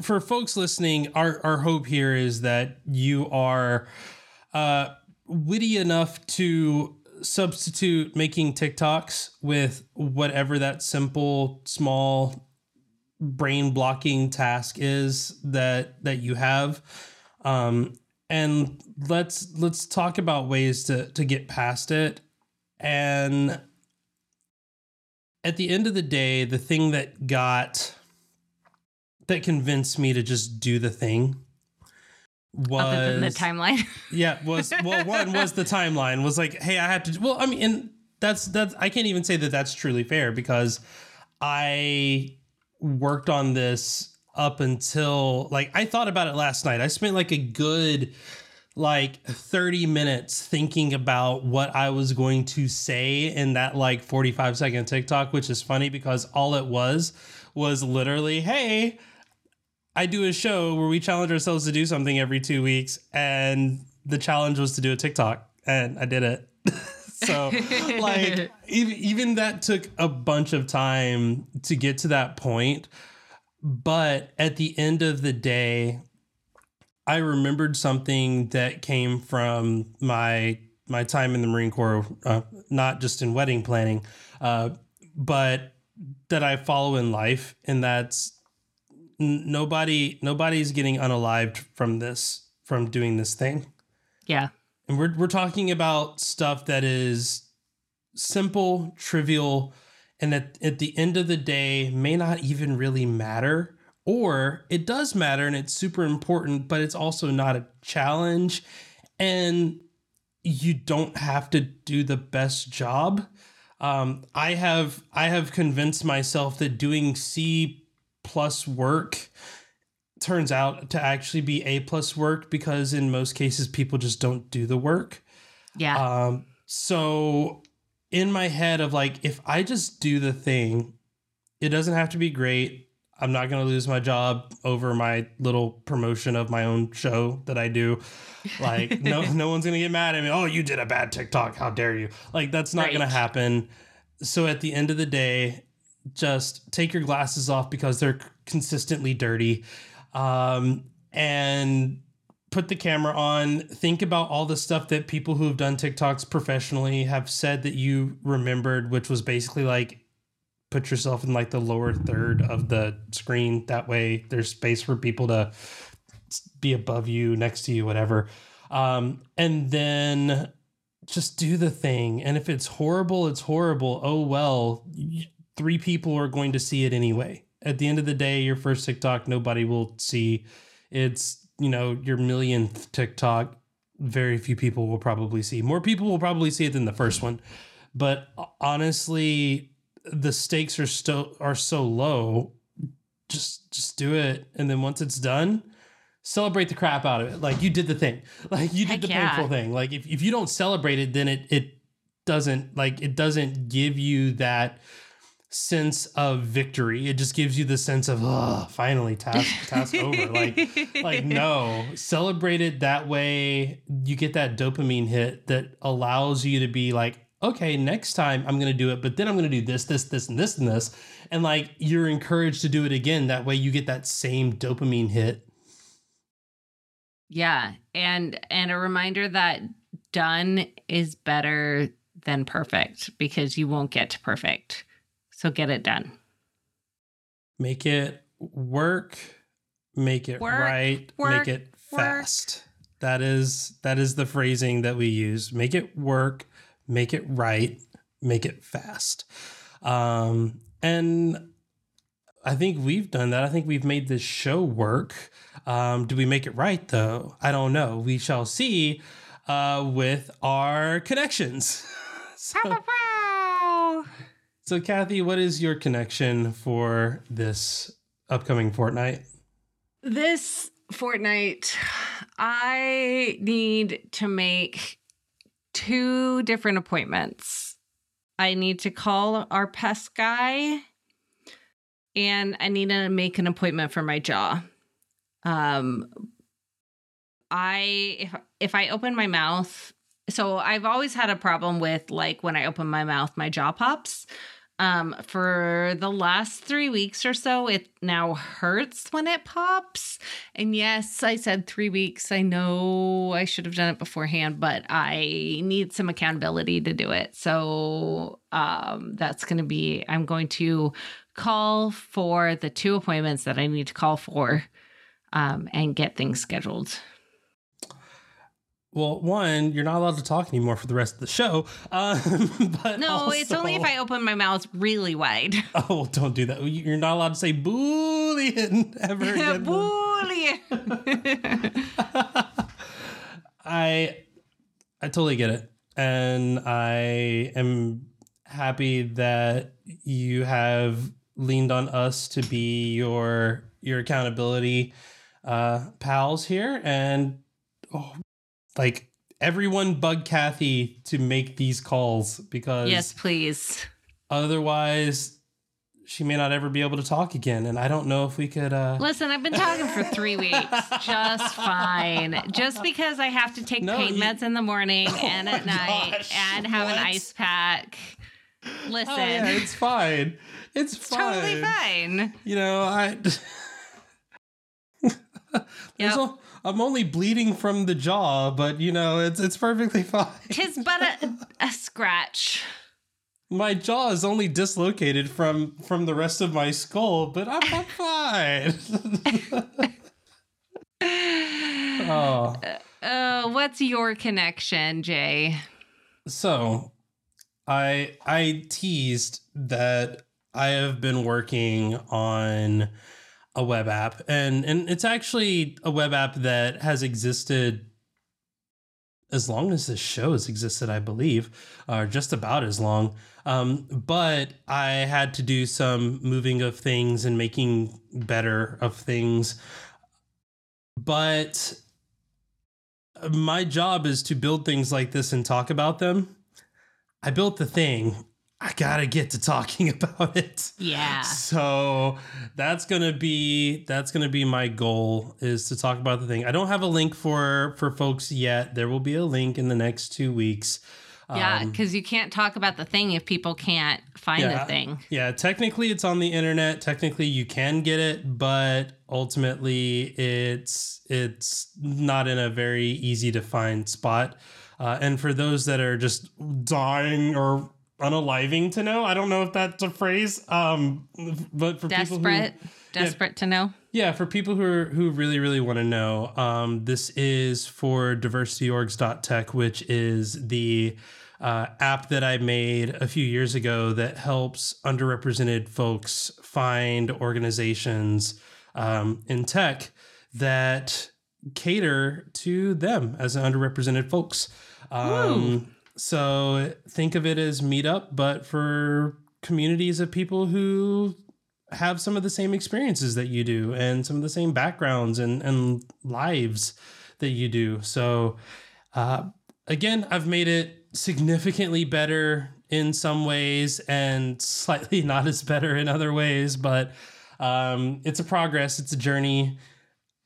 for folks listening, our our hope here is that you are uh, witty enough to substitute making TikToks with whatever that simple, small, brain blocking task is that that you have. Um, and let's let's talk about ways to to get past it. And at the end of the day, the thing that got that convinced me to just do the thing was Other than the timeline. <laughs> yeah was well one was the timeline was like hey i had to well i mean and that's that's i can't even say that that's truly fair because i worked on this up until like i thought about it last night i spent like a good like 30 minutes thinking about what i was going to say in that like 45 second tiktok which is funny because all it was was literally hey I do a show where we challenge ourselves to do something every two weeks, and the challenge was to do a TikTok, and I did it. <laughs> so, <laughs> like, even, even that took a bunch of time to get to that point. But at the end of the day, I remembered something that came from my my time in the Marine Corps, uh, not just in wedding planning, uh, but that I follow in life, and that's nobody nobody's getting unalived from this from doing this thing. Yeah. And we're we're talking about stuff that is simple, trivial, and at, at the end of the day may not even really matter. Or it does matter and it's super important, but it's also not a challenge. And you don't have to do the best job. Um, I have I have convinced myself that doing C plus work turns out to actually be A plus work because in most cases people just don't do the work. Yeah. Um, so in my head of like if I just do the thing, it doesn't have to be great. I'm not going to lose my job over my little promotion of my own show that I do. Like <laughs> no no one's going to get mad at me. Oh, you did a bad TikTok. How dare you? Like that's not right. going to happen. So at the end of the day, just take your glasses off because they're consistently dirty. Um, and put the camera on. Think about all the stuff that people who have done tiktoks professionally have said that you remembered which was basically like put yourself in like the lower third of the screen. That way there's space for people to be above you next to you whatever. Um, and then just do the thing. And if it's horrible it's horrible. Oh well three people are going to see it anyway. At the end of the day, your first TikTok, nobody will see. It's, you know, your millionth TikTok, very few people will probably see. More people will probably see it than the first one. But uh, honestly, the stakes are still are so low. Just just do it. And then once it's done, celebrate the crap out of it. Like you did the thing. <laughs> Like you did Heck the yeah. painful thing. Like if, if you don't celebrate it, then it it doesn't like it doesn't give you that sense of victory. It just gives you the sense of oh, finally task <laughs> task over. Like like no, celebrate it that way. You get that dopamine hit that allows you to be like, okay, next time I'm gonna do it, but then I'm gonna do this, this, this, and this, and this, and like you're encouraged to do it again. That way, you get that same dopamine hit. Yeah, and and a reminder that done is better than perfect because you won't get to perfect so get it done. Make it work, make it work, right, work, make it fast. Work. That is that is the phrasing that we use. Make it work, make it right, make it fast. Um and I think we've done that. I think we've made this show work. Um, do we make it right though? I don't know. We shall see uh, with our connections. <laughs> so, so, Kathy, what is your connection for this upcoming fortnight? This fortnight, I need to make two different appointments. I need to call our pest guy and I need to make an appointment for my jaw. Um I if if I open my mouth, so I've always had a problem with like when I open my mouth my jaw pops. Um, for the last three weeks or so, it now hurts when it pops. And yes, I said three weeks. I know I should have done it beforehand, but I need some accountability to do it. So um, that's going to be, I'm going to call for the two appointments that I need to call for um, and get things scheduled. Well, one, you're not allowed to talk anymore for the rest of the show. Um, <laughs> but no, also, it's only if I open my mouth really wide. <laughs> Oh, well, don't do that. You're not allowed to say boolean <laughs> ever again. boolean. I, I totally get it, and I am happy that you have leaned on us to be your your accountability uh, pals here, and oh, like everyone bug Kathy to make these calls because yes, please. Otherwise, she may not ever be able to talk again, and I don't know if we could. uh Listen, I've been talking for three <laughs> weeks, just fine. Just because I have to take no, pain you... meds in the morning <laughs> oh and at night, gosh, and have what? an ice pack. Listen, oh, yeah, it's fine. It's, it's fine. totally fine. You know, I. <laughs> yep. I'm only bleeding from the jaw, but you know, it's it's perfectly <laughs> fine. Tis but a, a scratch. My jaw is only dislocated from from the rest of my skull, but I'm, I'm <laughs> fine. <laughs> oh. Uh, what's your connection, Jay? So, I I teased that I have been working on a web app. And and it's actually a web app that has existed as long as this show has existed i believe or just about as long. Um, but i had to do some moving of things and making better of things. But my job is to build things like this and talk about them. I built the thing I gotta get to talking <laughs> about it. Yeah. So that's gonna be that's gonna be my goal is to talk about the thing. I don't have a link for for folks yet. There will be a link in the next two weeks. Yeah, because um, you can't talk about the thing if people can't find yeah, the thing. Yeah, technically it's on the internet. Technically you can get it, but ultimately it's it's not in a very easy to find spot. Uh, and for those that are just dying or unaliving to know. I don't know if that's a phrase. Um, but for desperate, people who, desperate yeah, to know. Yeah, for people who are, who really really want to know, um, this is for diversityorgs.tech, which is the uh, app that I made a few years ago that helps underrepresented folks find organizations um, in tech that cater to them as underrepresented folks. Um, so think of it as meetup, but for communities of people who have some of the same experiences that you do and some of the same backgrounds and, and lives that you do. So uh, again, I've made it significantly better in some ways and slightly <laughs> not as better in other ways, but um, it's a progress, it's a journey.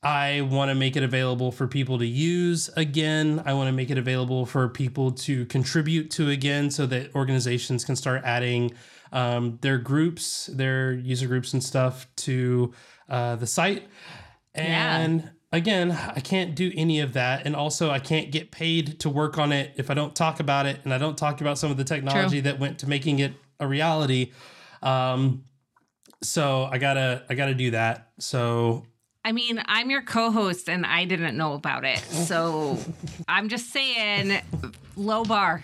I want to make it available for people to use again. I want to make it available for people to contribute to again so that organizations can start adding um, their groups, their user groups and stuff to uh, the site. And yeah. again, I can't do any of that. And also, I can't get paid to work on it if I don't talk about it and I don't talk about some of the technology True. that went to making it a reality. Um, so I gotta I gotta do that. So I mean, I'm your co-host and I didn't know about it. So <laughs> I'm just saying low bar.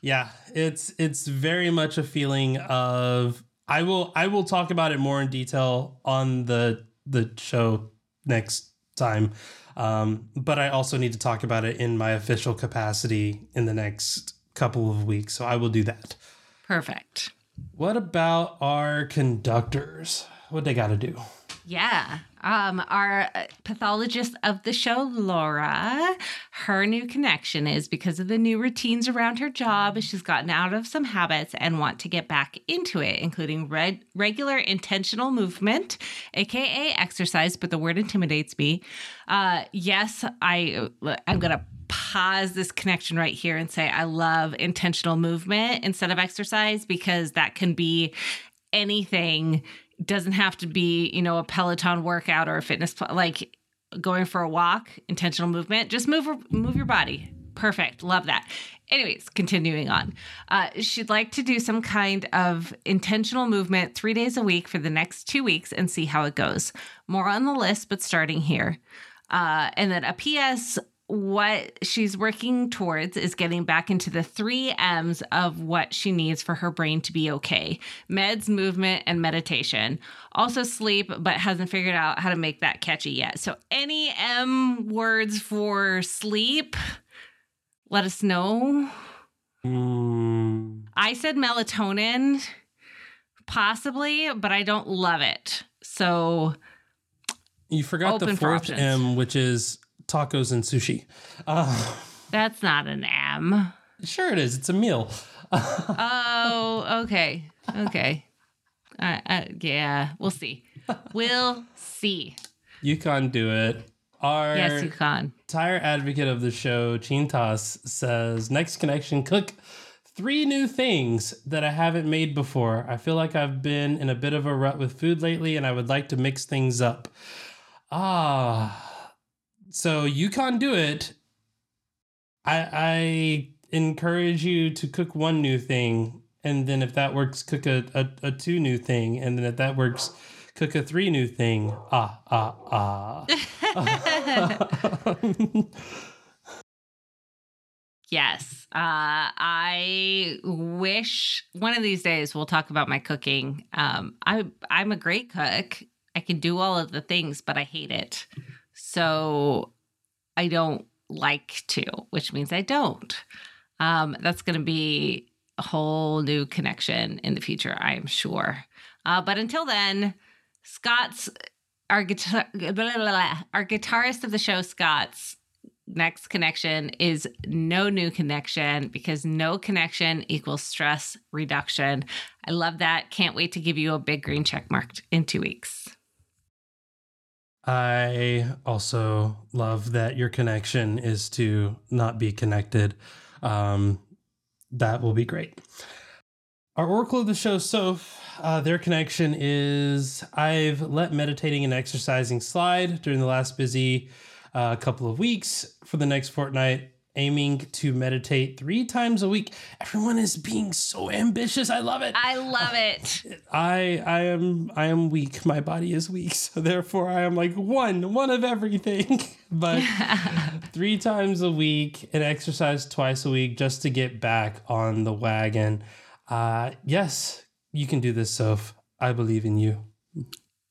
Yeah, it's it's very much a feeling of I will I will talk about it more in detail on the the show next time. Um, but I also need to talk about it in my official capacity in the next couple of weeks. So I will do that. Perfect. What about our conductors? What they got to do? Yeah. Um, our uh, pathologist of the show, Laura, her new connection is because of the new routines around her job. She's gotten out of some habits and want to get back into it, including red, regular intentional movement, aka exercise. But the word intimidates me. Uh, yes, I I'm gonna pause this connection right here and say, I love intentional movement instead of exercise because that can be anything. Doesn't have to be, you know, a Peloton workout or a fitness, pl- like going for a walk, intentional movement. Just move, move your body. Perfect. Love that. Anyways, continuing on. Uh, she'd like to do some kind of intentional movement three days a week for the next two weeks and see how it goes. More on the list, but starting here. Uh, and then a PS what she's working towards is getting back into the three M's of what she needs for her brain to be okay meds, movement, and meditation. Also, sleep, but hasn't figured out how to make that catchy yet. So, any M words for sleep, let us know. Mm, I said melatonin, possibly, but I don't love it. So, you forgot the fourth. M, which is tacos and sushi. Uh, that's not an M. sure, it is. It's a meal. Oh, okay. Okay. Uh, uh, yeah, we'll see. We'll see. you can't do it. Our Yes, you can. tire advocate of the show, Chintas, says next connection cook three new things that I haven't made before. I feel like I've been in a bit of a rut with food lately and I would like to mix things up. Ah, so you can't do it. I I encourage you to cook one new thing, and then if that works, cook a, a, a two new thing, and then if that works, cook a three new thing. Ah ah ah. <laughs> Yes. Uh, I wish one of these days we'll talk about my cooking. Um, I I'm a great cook. I can do all of the things, but I hate it. So I don't like to, which means I don't. Um, that's going to be a whole new connection in the future, I am sure. Uh, but until then, Skott's our guitar blah, <laughs> blah, blah, our guitarist of the show, Skott's next connection is no new connection because no connection equals stress reduction. I love that. Can't wait to give you a big green check mark in two weeks. I also love that your connection is to not be connected. Um, that will be great. Our Oracle of the show, Soph, uh, their connection is I've let meditating and exercising slide during the last busy uh, couple of weeks for the next fortnight, aiming to meditate three times a week. Everyone is being so ambitious. I love it. I love it. <laughs> I I am I am weak. My body is weak, so therefore I am like one one of everything. <laughs> but <laughs> three times a week and exercise twice a week just to get back on the wagon. Uh, yes, you can do this, Soph. I believe in you.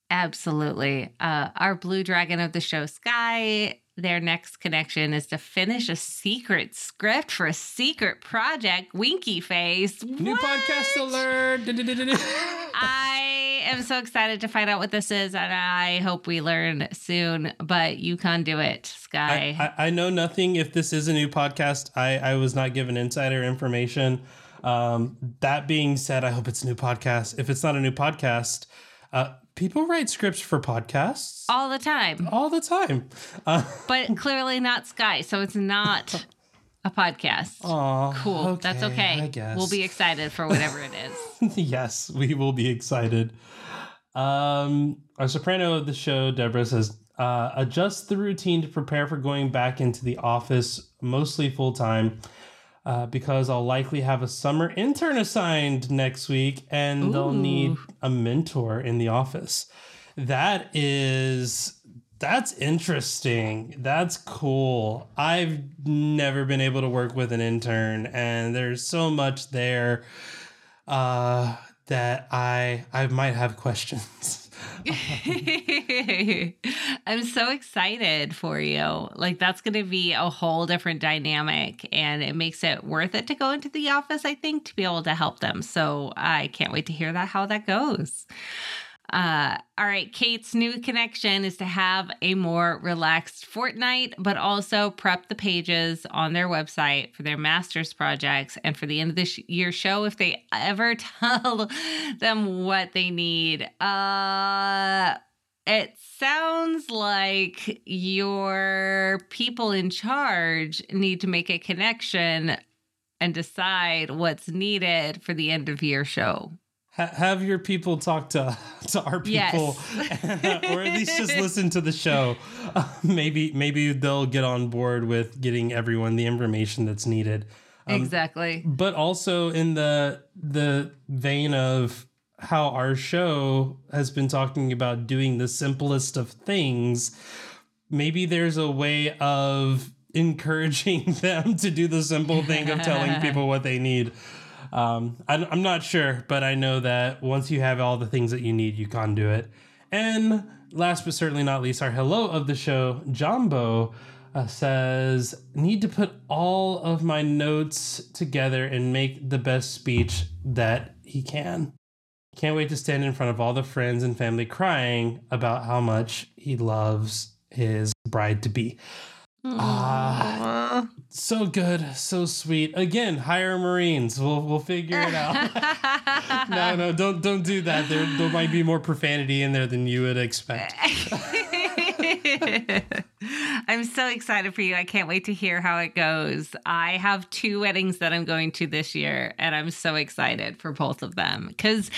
Absolutely. Uh, our blue dragon of the show, Sky, their next connection is to finish a secret script for a secret project, Winky Face. New What? podcast alert! <laughs> I am so excited to find out what this is, and I hope we learn soon. But you can do it, Sky. I, I, I know nothing. If this is a new podcast, I, I was not given insider information. Um, that being said, I hope it's a new podcast. If it's not a new podcast, uh, people write scripts for podcasts All the time, all the time. Uh, <laughs> but clearly not Sky, so it's not a podcast. <laughs> aw, Cool. That's okay. I guess We'll be excited for whatever it is. <laughs> yes, we will be excited. Um, our soprano of the show, Deborah, says, uh, adjust the routine to prepare for going back into the office, mostly full time, uh, because I'll likely have a summer intern assigned next week and they'll need a mentor in the office. That is. That's interesting. That's cool. I've never been able to work with an intern, and there's so much there uh, that I I might have <laughs> questions. <laughs> I'm so excited for you. Like, that's going to be a whole different dynamic, and it makes it worth it to go into the office, I think, to be able to help them. So, I can't wait to hear that, how that goes. Uh, all right, Kate's new connection is to have a more relaxed fortnight, but also prep the pages on their website for their master's projects and for the end of this year show if they ever <laughs> tell them what they need. Uh, it sounds like your people in charge need to make a connection and decide what's needed for the end of year show. Ha- have your people talk to <laughs> to our people, yes. <laughs> or at least just listen to the show. Uh, <laughs> maybe maybe they'll get on board with getting everyone the information that's needed. Um, exactly. But also in the the vein of how our show has been talking about doing the simplest of things, maybe there's a way of encouraging them to do the simple thing of telling people what they need. Um, I, am not sure, but I know that once you have all the things that you need, you can do it. And last but certainly not least, our hello of the show, Jumbo, uh, says, Need to put all of my notes together and make the best speech that he can. Can't wait to stand in front of all the friends and family crying about how much he loves his bride to be. Ah, so good, so sweet. Again, hire Marines. We'll we'll figure it out. <laughs> <laughs> no, no, don't don't do that. There there might be more profanity in there than you would expect. <laughs> I'm so excited for you. I can't wait to hear how it goes. I have two weddings that I'm going to this year, and I'm so excited for both of them because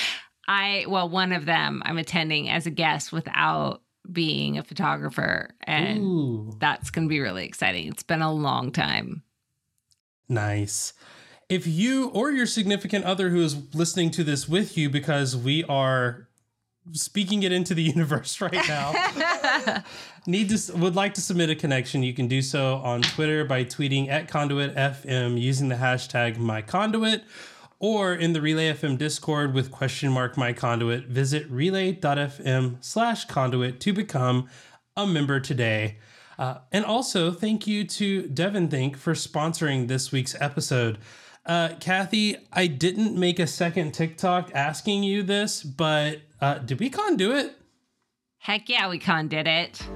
I well, one of them I'm attending as a guest without being a photographer. And Ooh. that's going to be really exciting. It's been a long time. Nice. If you or your significant other who is listening to this with you, because we are speaking it into the <laughs> universe right now, <laughs> need to would like to submit a connection, you can do so on Twitter by tweeting at conduit FM using the hashtag myconduit or in the Relay FM Discord with question mark my conduit, visit relay.fm slash conduit to become a member today. Uh, and also, thank you to DEVONthink for sponsoring this week's episode. Uh, Kathy, I didn't make a second TikTok asking you this, but uh, did we con do it? Heck yeah, we con did it.